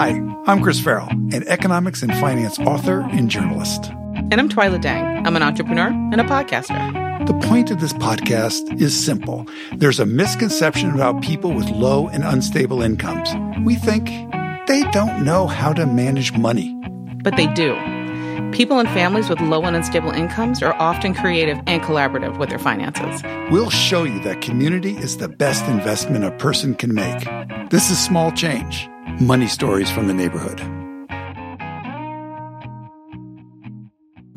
Hi, I'm Chris Farrell, an economics and finance author and journalist. And I'm Twyla Dang. I'm an entrepreneur and a podcaster. The point of this podcast is simple. There's a misconception about people with low and unstable incomes. We think they don't know how to manage money. But they do. People and families with low and unstable incomes are often creative and collaborative with their finances. We'll show you that community is the best investment a person can make. This is Small Change Money Stories from the Neighborhood.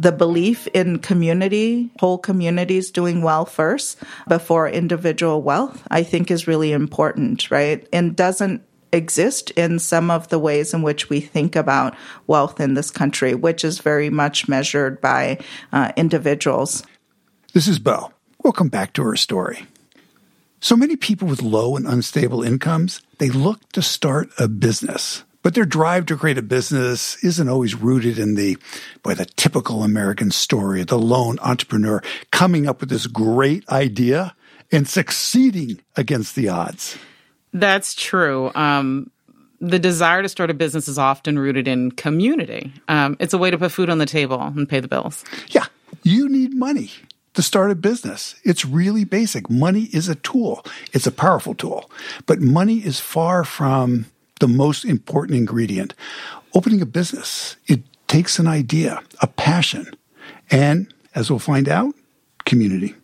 the belief in community, whole communities doing well first before individual wealth, I think is really important, right? And doesn't exist in some of the ways in which we think about wealth in this country, which is very much measured by uh, individuals. This is Bo. Welcome back to our story. So many people with low and unstable incomes, they look to start a business. But their drive to create a business isn't always rooted in the, by the typical American story, of the lone entrepreneur coming up with this great idea and succeeding against the odds. That's true. Um, the desire to start a business is often rooted in community. Um, it's a way to put food on the table and pay the bills. Yeah, you need money to start a business. It's really basic. Money is a tool. It's a powerful tool, but money is far from the most important ingredient. Opening a business, it takes an idea, a passion, and as we'll find out, community.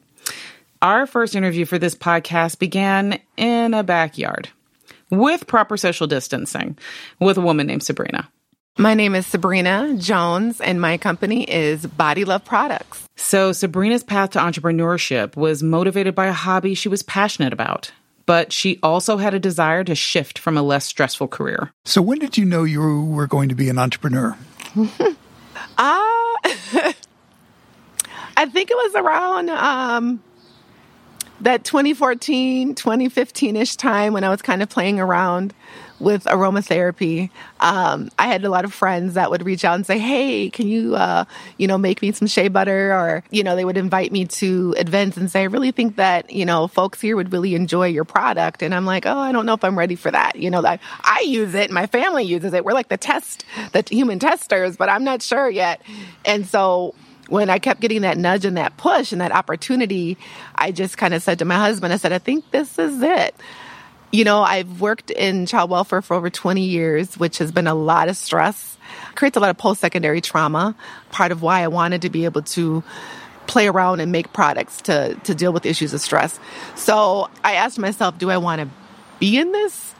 Our first interview for this podcast began in a backyard with proper social distancing with a woman named Sabrina. My name is Sabrina Jones, and my company is Body Love Products. So, Sabrina's path to entrepreneurship was motivated by a hobby she was passionate about, but she also had a desire to shift from a less stressful career. So, when did you know you were going to be an entrepreneur? Ah, uh, I think it was around um, that 2014, 2015 ish time when I was kind of playing around with aromatherapy. Um, I had a lot of friends that would reach out and say, "Hey, can you, uh, you know, make me some shea butter?" Or you know, they would invite me to events and say, "I really think that you know, folks here would really enjoy your product." And I'm like, "Oh, I don't know if I'm ready for that." You know, like I use it, my family uses it. We're like the test, the human testers, but I'm not sure yet. And so when I kept getting that nudge and that push and that opportunity, I just kind of said to my husband, I said, I think this is it. You know, I've worked in child welfare for over 20 years, which has been a lot of stress, creates a lot of post secondary trauma. Part of why I wanted to be able to play around and make products to, to deal with issues of stress. So I asked myself, do I want to be in this,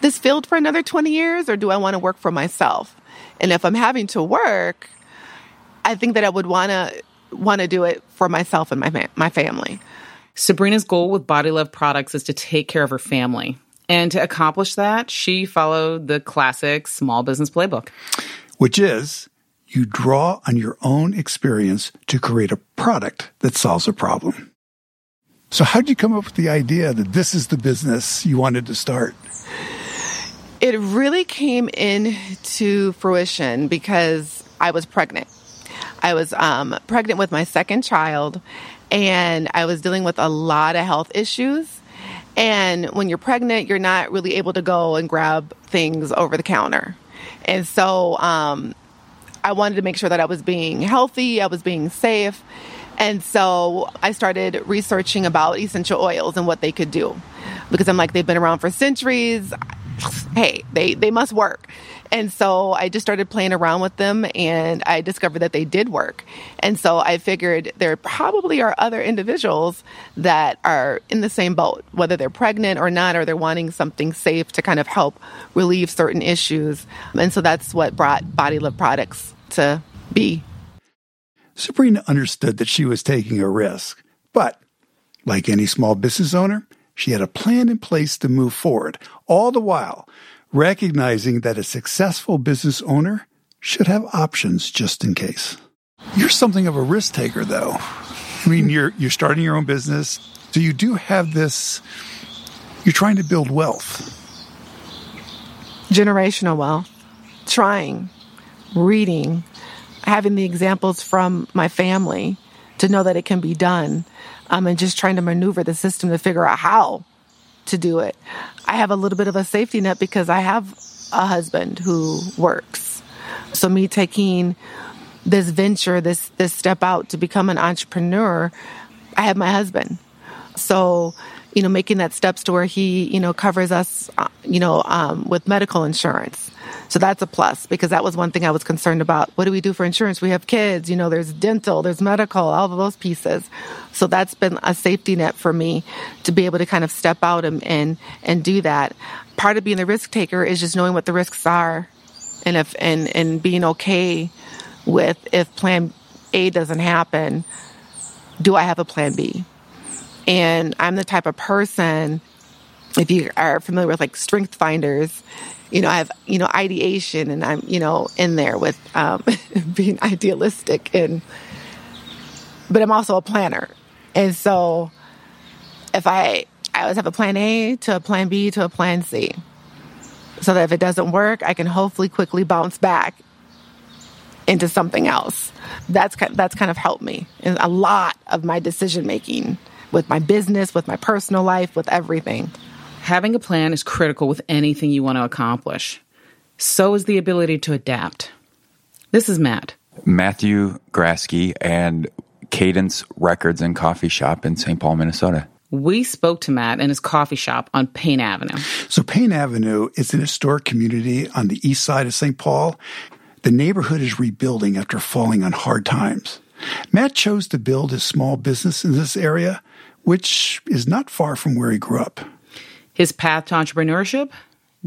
this field for another 20 years or do I want to work for myself? And if I'm having to work, I think that I would want to want to do it for myself and my my family. Sabrina's goal with Body Love products is to take care of her family. And to accomplish that, she followed the classic small business playbook, which is you draw on your own experience to create a product that solves a problem. So, how did you come up with the idea that this is the business you wanted to start? It really came into fruition because I was pregnant. I was um, pregnant with my second child, and I was dealing with a lot of health issues. And when you're pregnant, you're not really able to go and grab things over the counter. And so um, I wanted to make sure that I was being healthy, I was being safe. And so I started researching about essential oils and what they could do because I'm like, they've been around for centuries. Hey, they, they must work. And so I just started playing around with them and I discovered that they did work. And so I figured there probably are other individuals that are in the same boat, whether they're pregnant or not, or they're wanting something safe to kind of help relieve certain issues. And so that's what brought Body Love Products to be. Sabrina understood that she was taking a risk, but like any small business owner, she had a plan in place to move forward, all the while recognizing that a successful business owner should have options just in case. You're something of a risk taker though. I mean, you're you're starting your own business, so you do have this you're trying to build wealth. Generational wealth. Trying, reading, having the examples from my family to know that it can be done, um, and just trying to maneuver the system to figure out how to do it. I have a little bit of a safety net because I have a husband who works. So me taking this venture, this this step out to become an entrepreneur, I have my husband. So, you know, making that steps to where he, you know, covers us, uh, you know, um, with medical insurance. So that's a plus because that was one thing I was concerned about. What do we do for insurance? We have kids, you know, there's dental, there's medical, all of those pieces. So that's been a safety net for me to be able to kind of step out and, and, and do that. Part of being a risk taker is just knowing what the risks are and if, and, and being okay with if plan A doesn't happen, do I have a plan B? And I'm the type of person, if you are familiar with like strength finders, you know, I have, you know, ideation and I'm, you know, in there with um, being idealistic and, but I'm also a planner. And so if I, I always have a plan A to a plan B to a plan C. So that if it doesn't work, I can hopefully quickly bounce back into something else. That's that's kind of helped me in a lot of my decision making with my business, with my personal life, with everything. Having a plan is critical with anything you want to accomplish. So is the ability to adapt. This is Matt. Matthew Grasky and Cadence Records and Coffee Shop in St. Paul, Minnesota. We spoke to Matt in his coffee shop on Payne Avenue. So, Payne Avenue is an historic community on the east side of St. Paul. The neighborhood is rebuilding after falling on hard times. Matt chose to build his small business in this area, which is not far from where he grew up. His path to entrepreneurship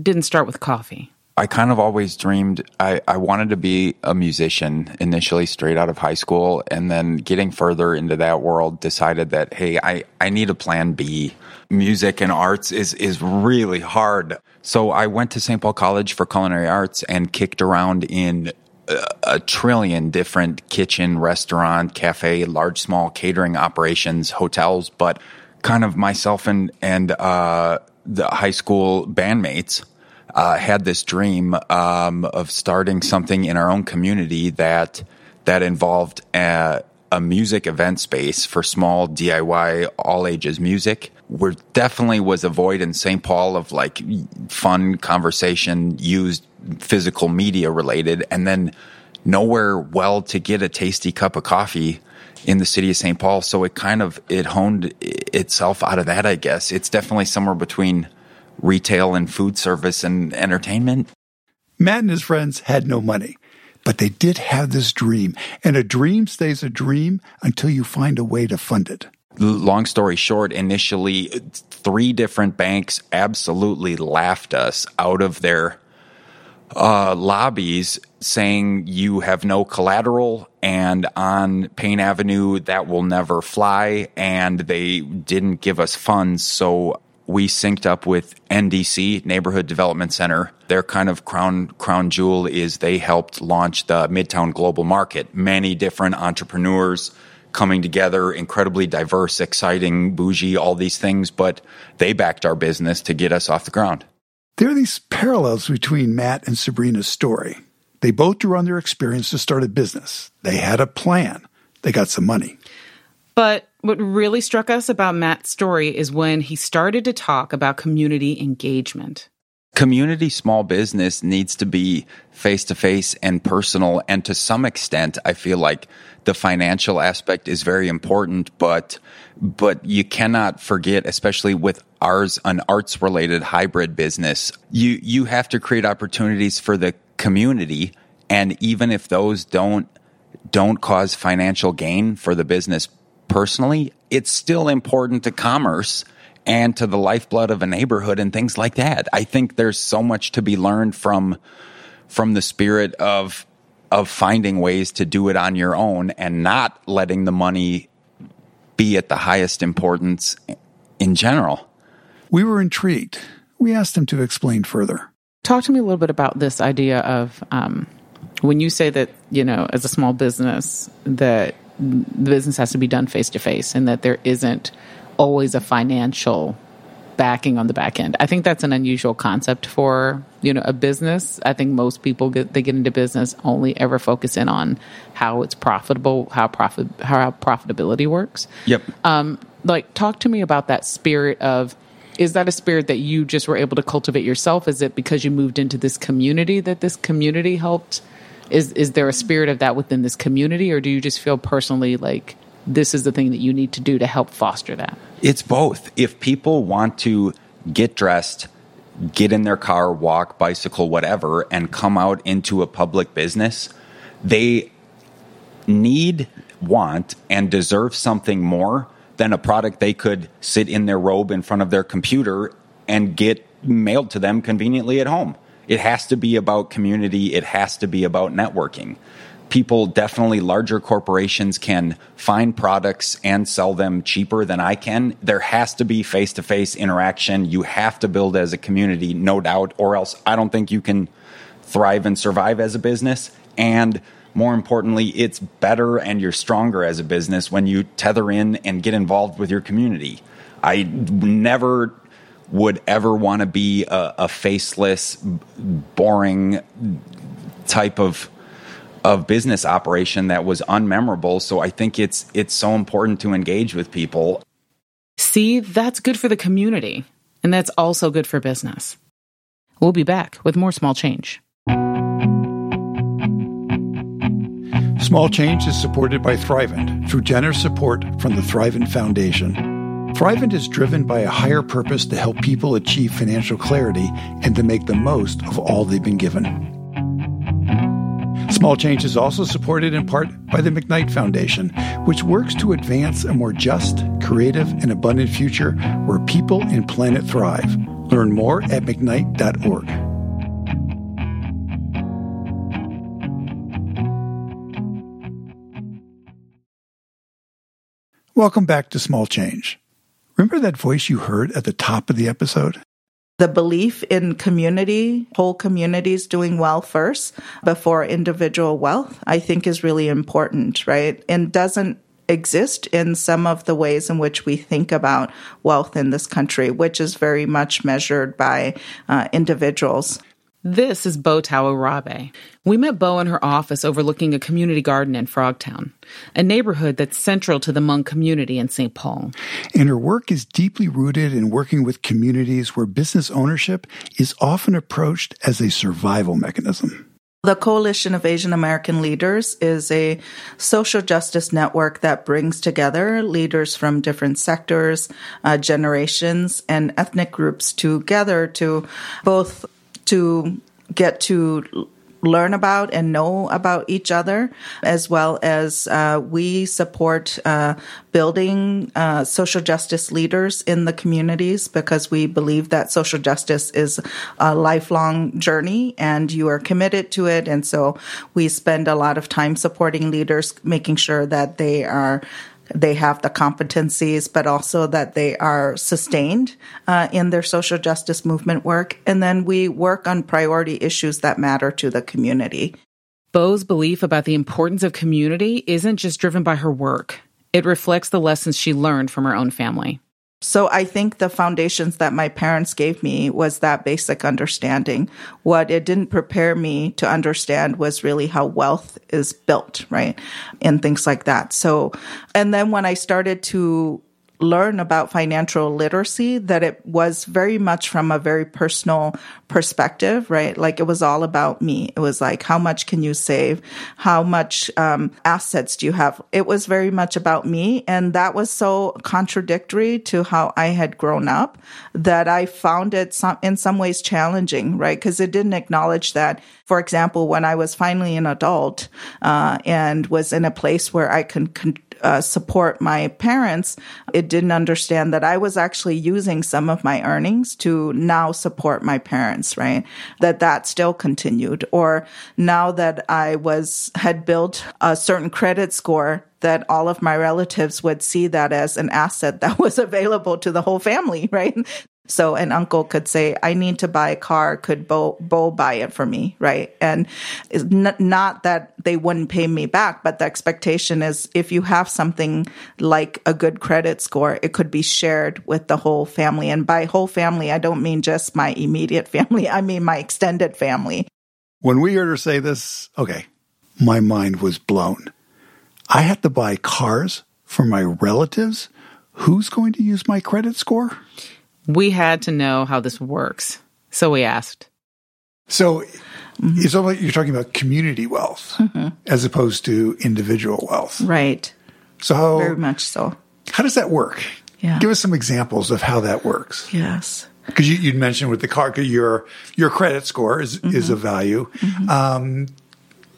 didn't start with coffee. I kind of always dreamed I, I wanted to be a musician initially straight out of high school and then getting further into that world decided that hey I, I need a plan B. Music and arts is is really hard. So I went to St. Paul College for culinary arts and kicked around in a, a trillion different kitchen, restaurant, cafe, large small catering operations, hotels, but kind of myself and and uh, the high school bandmates uh, had this dream um, of starting something in our own community that that involved a, a, music event space for small DIY all ages music. There definitely was a void in St. Paul of like fun conversation used physical media related, and then nowhere well to get a tasty cup of coffee in the city of St. Paul. So it kind of it honed itself out of that, I guess. It's definitely somewhere between retail and food service and entertainment. Matt and his friends had no money, but they did have this dream, and a dream stays a dream until you find a way to fund it. Long story short, initially, three different banks absolutely laughed us out of their uh, lobbies saying you have no collateral and on Payne Avenue that will never fly and they didn't give us funds so we synced up with NDC Neighborhood Development Center. Their kind of crown crown jewel is they helped launch the Midtown Global Market. Many different entrepreneurs coming together, incredibly diverse, exciting, bougie, all these things, but they backed our business to get us off the ground. There are these parallels between Matt and Sabrina's story. They both drew on their experience to start a business. They had a plan. They got some money. But what really struck us about Matt's story is when he started to talk about community engagement. Community small business needs to be face to face and personal. And to some extent, I feel like the financial aspect is very important, but, but you cannot forget, especially with ours, an arts related hybrid business, you, you have to create opportunities for the community. And even if those don't, don't cause financial gain for the business personally, it's still important to commerce and to the lifeblood of a neighborhood and things like that. I think there's so much to be learned from from the spirit of of finding ways to do it on your own and not letting the money be at the highest importance in general. We were intrigued. We asked him to explain further. Talk to me a little bit about this idea of um, when you say that you know, as a small business, that the business has to be done face to face and that there isn't always a financial backing on the back end. I think that's an unusual concept for, you know, a business. I think most people get they get into business only ever focus in on how it's profitable, how profit how profitability works. Yep. Um like talk to me about that spirit of is that a spirit that you just were able to cultivate yourself? Is it because you moved into this community that this community helped? Is is there a spirit of that within this community, or do you just feel personally like this is the thing that you need to do to help foster that? It's both. If people want to get dressed, get in their car, walk, bicycle, whatever, and come out into a public business, they need, want, and deserve something more than a product they could sit in their robe in front of their computer and get mailed to them conveniently at home. It has to be about community, it has to be about networking. People, definitely larger corporations, can find products and sell them cheaper than I can. There has to be face to face interaction. You have to build as a community, no doubt, or else I don't think you can thrive and survive as a business. And more importantly, it's better and you're stronger as a business when you tether in and get involved with your community. I never would ever want to be a, a faceless, boring type of of business operation that was unmemorable. So I think it's it's so important to engage with people. See, that's good for the community, and that's also good for business. We'll be back with more small change. Small Change is supported by Thrivent through generous support from the Thrivent Foundation. Thrivent is driven by a higher purpose to help people achieve financial clarity and to make the most of all they've been given. Small Change is also supported in part by the McKnight Foundation, which works to advance a more just, creative, and abundant future where people and planet thrive. Learn more at McKnight.org. Welcome back to Small Change. Remember that voice you heard at the top of the episode? The belief in community, whole communities doing well first before individual wealth, I think is really important, right? And doesn't exist in some of the ways in which we think about wealth in this country, which is very much measured by uh, individuals. This is Bo Tawa We met Bo in her office overlooking a community garden in Frogtown, a neighborhood that's central to the Hmong community in St. Paul. And her work is deeply rooted in working with communities where business ownership is often approached as a survival mechanism. The Coalition of Asian American Leaders is a social justice network that brings together leaders from different sectors, uh, generations, and ethnic groups together to both to get to learn about and know about each other, as well as uh, we support uh, building uh, social justice leaders in the communities because we believe that social justice is a lifelong journey and you are committed to it. And so we spend a lot of time supporting leaders, making sure that they are they have the competencies, but also that they are sustained uh, in their social justice movement work. And then we work on priority issues that matter to the community. Bo's belief about the importance of community isn't just driven by her work. It reflects the lessons she learned from her own family. So I think the foundations that my parents gave me was that basic understanding. What it didn't prepare me to understand was really how wealth is built, right? And things like that. So, and then when I started to learn about financial literacy that it was very much from a very personal perspective, right? Like it was all about me. It was like, how much can you save? How much um, assets do you have? It was very much about me. And that was so contradictory to how I had grown up that I found it some, in some ways challenging, right? Because it didn't acknowledge that. For example, when I was finally an adult uh, and was in a place where I can con- uh, support my parents, it didn't understand that I was actually using some of my earnings to now support my parents, right? That that still continued. Or now that I was, had built a certain credit score that all of my relatives would see that as an asset that was available to the whole family, right? So an uncle could say, I need to buy a car. Could Bo, Bo buy it for me? Right. And n- not that they wouldn't pay me back, but the expectation is if you have something like a good credit score, it could be shared with the whole family. And by whole family, I don't mean just my immediate family. I mean my extended family. When we heard her say this, okay, my mind was blown. I had to buy cars for my relatives. Who's going to use my credit score? We had to know how this works. So we asked. So it's almost you're talking about community wealth mm-hmm. as opposed to individual wealth. Right. So how, Very much so. how does that work? Yeah. Give us some examples of how that works. Yes. Because you, you'd mentioned with the car, your your credit score is mm-hmm. is of value. Mm-hmm. Um,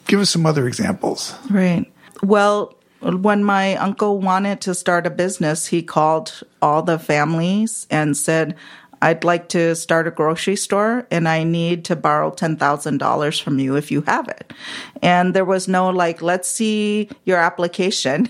give us some other examples. Right. Well, when my uncle wanted to start a business, he called all the families and said, I'd like to start a grocery store and I need to borrow $10,000 from you if you have it. And there was no like, let's see your application.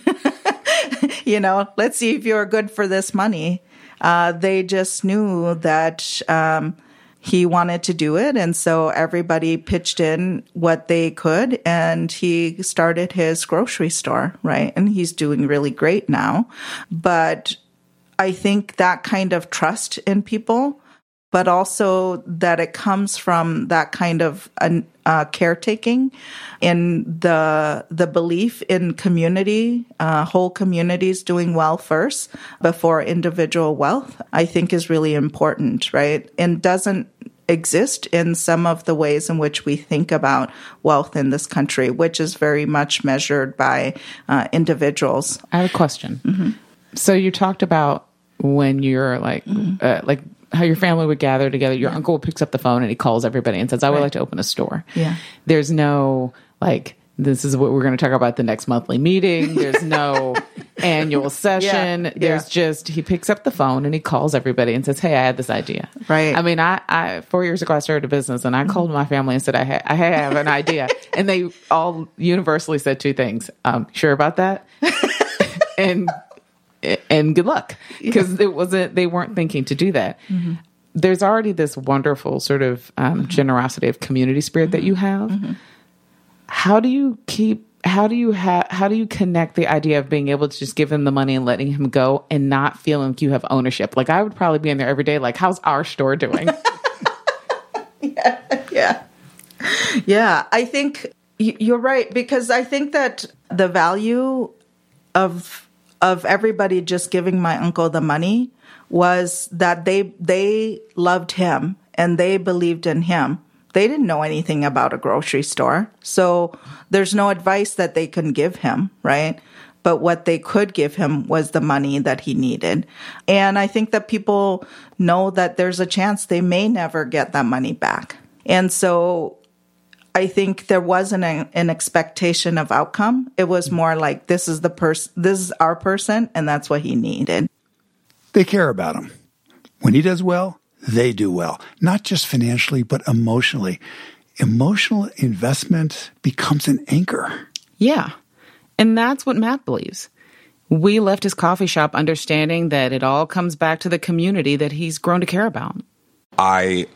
you know, let's see if you're good for this money. Uh, they just knew that, um, he wanted to do it. And so everybody pitched in what they could and he started his grocery store, right? And he's doing really great now. But I think that kind of trust in people, but also that it comes from that kind of uh, caretaking in the the belief in community, uh, whole communities doing well first before individual wealth. I think is really important, right? And doesn't exist in some of the ways in which we think about wealth in this country, which is very much measured by uh, individuals. I have a question. So you talked about when you're like, uh, like how your family would gather together. Your uncle picks up the phone and he calls everybody and says, "I would like to open a store." Yeah. There's no like. This is what we're going to talk about the next monthly meeting. There's no annual session. Yeah, There's yeah. just he picks up the phone and he calls everybody and says, "Hey, I had this idea." Right. I mean, I, I four years ago I started a business and I called my family and said I ha- I have an idea, and they all universally said two things: um, "Sure about that?" and and good luck. Because it wasn't they weren't thinking to do that. Mm-hmm. There's already this wonderful sort of um, mm-hmm. generosity of community spirit that you mm-hmm. have. How do you keep how do you ha- how do you connect the idea of being able to just give him the money and letting him go and not feeling like you have ownership? Like i would probably be in there every day like how's our store doing? Yeah. Yeah. I think y- you're right because I think that the value of of everybody just giving my uncle the money was that they they loved him and they believed in him. They didn't know anything about a grocery store. So there's no advice that they can give him, right? But what they could give him was the money that he needed. And I think that people know that there's a chance they may never get that money back. And so I think there wasn't an, an expectation of outcome. It was more like this is the person, this is our person, and that's what he needed. They care about him. When he does well, they do well, not just financially, but emotionally. Emotional investment becomes an anchor. Yeah. And that's what Matt believes. We left his coffee shop understanding that it all comes back to the community that he's grown to care about. I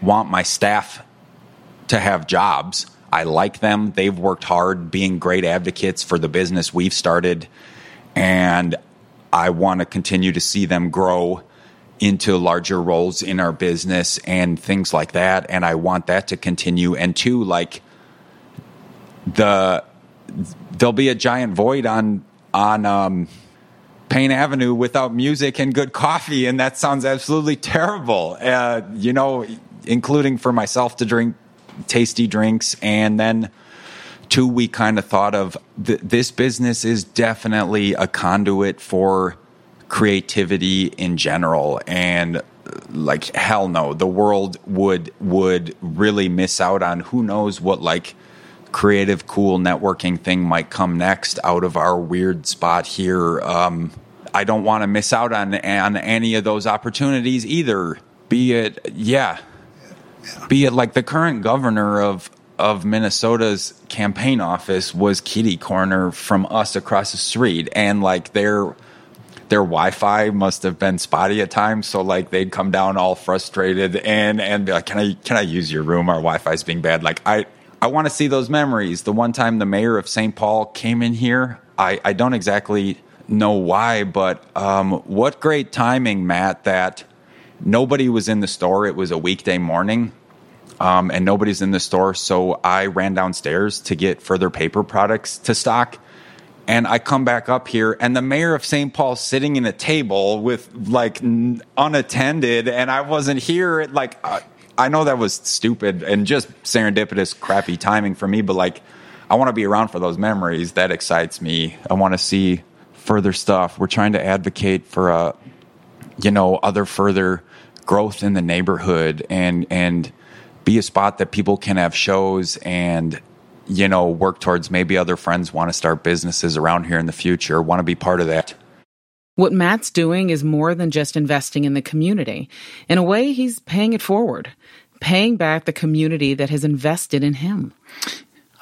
want my staff to have jobs. I like them. They've worked hard being great advocates for the business we've started. And I want to continue to see them grow into larger roles in our business and things like that. And I want that to continue. And two, like the there'll be a giant void on on um, Payne Avenue without music and good coffee, and that sounds absolutely terrible. Uh, you know, including for myself to drink tasty drinks, and then two, we kind of thought of th- this business is definitely a conduit for creativity in general, and like hell no, the world would would really miss out on who knows what like creative, cool networking thing might come next out of our weird spot here. Um, I don't want to miss out on on any of those opportunities either. Be it, yeah, be it like the current governor of of Minnesota's campaign office was kitty corner from us across the street, and like their their Wi-Fi must have been spotty at times. So like they'd come down all frustrated and and be like, "Can I can I use your room? Our Wi-Fi's being bad." Like I I want to see those memories. The one time the mayor of St. Paul came in here, I I don't exactly know why, but um, what great timing, Matt, that nobody was in the store. It was a weekday morning. Um, and nobody's in the store, so I ran downstairs to get further paper products to stock and I come back up here, and the mayor of St. Paul sitting in a table with like n- unattended, and I wasn't here. Like, I know that was stupid and just serendipitous, crappy timing for me, but like, I want to be around for those memories. That excites me. I want to see further stuff. We're trying to advocate for a, you know, other further growth in the neighborhood and and be a spot that people can have shows and you know work towards maybe other friends want to start businesses around here in the future want to be part of that What Matt's doing is more than just investing in the community. In a way, he's paying it forward, paying back the community that has invested in him.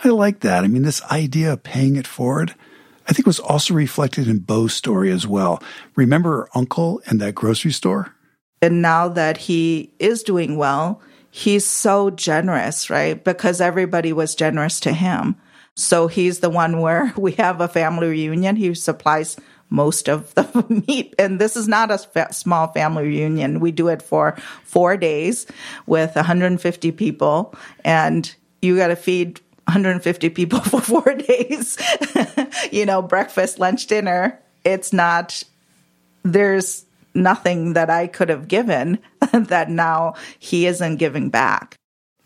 I like that. I mean, this idea of paying it forward, I think was also reflected in Bo's story as well. Remember her uncle in that grocery store? And now that he is doing well, he's so generous, right? Because everybody was generous to him. So he's the one where we have a family reunion. He supplies most of the meat. And this is not a fa- small family reunion. We do it for four days with 150 people. And you got to feed 150 people for four days. you know, breakfast, lunch, dinner. It's not, there's nothing that I could have given that now he isn't giving back.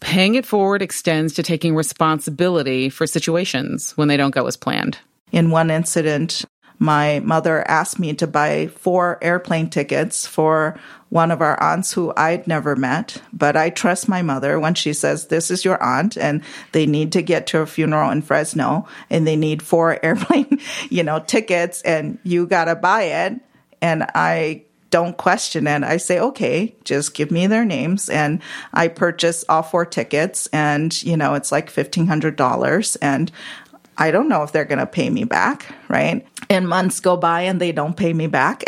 Paying it forward extends to taking responsibility for situations when they don't go as planned. In one incident, my mother asked me to buy four airplane tickets for one of our aunts who I'd never met, but I trust my mother when she says, This is your aunt, and they need to get to a funeral in Fresno, and they need four airplane, you know, tickets, and you gotta buy it. And I don't question it. I say, okay, just give me their names. And I purchase all four tickets and, you know, it's like $1,500 and I don't know if they're going to pay me back. Right. And months go by and they don't pay me back.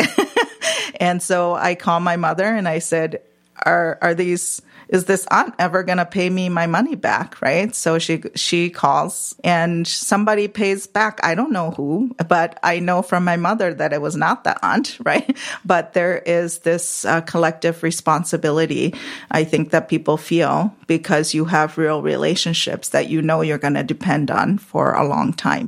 and so I call my mother and I said, are, are these, is this aunt ever going to pay me my money back? Right. So she, she calls and somebody pays back. I don't know who, but I know from my mother that it was not the aunt. Right. But there is this uh, collective responsibility. I think that people feel because you have real relationships that you know you're going to depend on for a long time.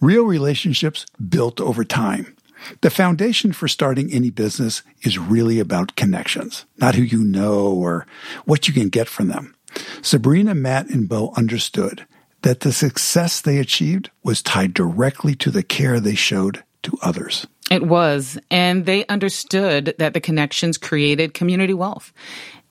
Real relationships built over time. The foundation for starting any business is really about connections, not who you know or what you can get from them. Sabrina, Matt, and Bo understood that the success they achieved was tied directly to the care they showed to others. It was, and they understood that the connections created community wealth.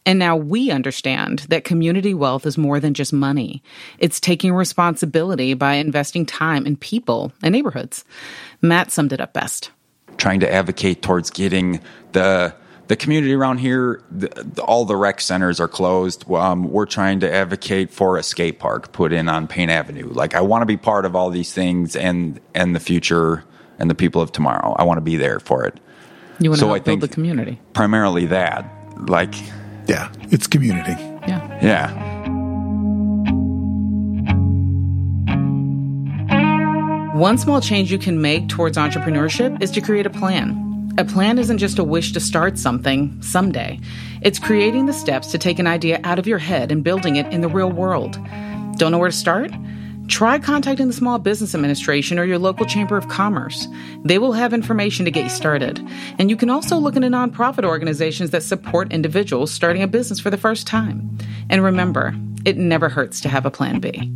And now we understand that community wealth is more than just money. It's taking responsibility by investing time in people and neighborhoods. Matt summed it up best trying to advocate towards getting the the community around here, the, the, all the rec centers are closed. Um, we're trying to advocate for a skate park put in on Payne Avenue. Like I want to be part of all these things and and the future and the people of tomorrow. I want to be there for it. You want so to help build the community. Primarily that, like, yeah, it's community. Yeah, yeah. One small change you can make towards entrepreneurship is to create a plan. A plan isn't just a wish to start something someday. It's creating the steps to take an idea out of your head and building it in the real world. Don't know where to start? Try contacting the Small Business Administration or your local Chamber of Commerce. They will have information to get you started. And you can also look into nonprofit organizations that support individuals starting a business for the first time. And remember, it never hurts to have a plan B.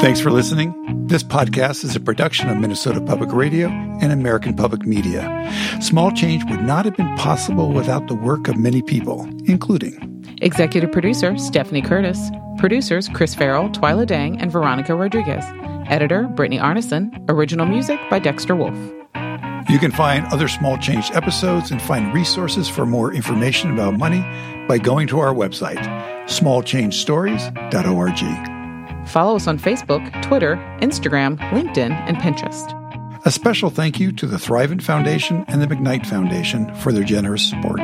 Thanks for listening. This podcast is a production of Minnesota Public Radio and American Public Media. Small change would not have been possible without the work of many people, including executive producer Stephanie Curtis, producers Chris Farrell, Twyla Dang, and Veronica Rodriguez, editor Brittany Arneson, original music by Dexter Wolf. You can find other Small Change episodes and find resources for more information about money by going to our website, smallchangestories.org. Follow us on Facebook, Twitter, Instagram, LinkedIn, and Pinterest. A special thank you to the Thrivent Foundation and the McKnight Foundation for their generous support.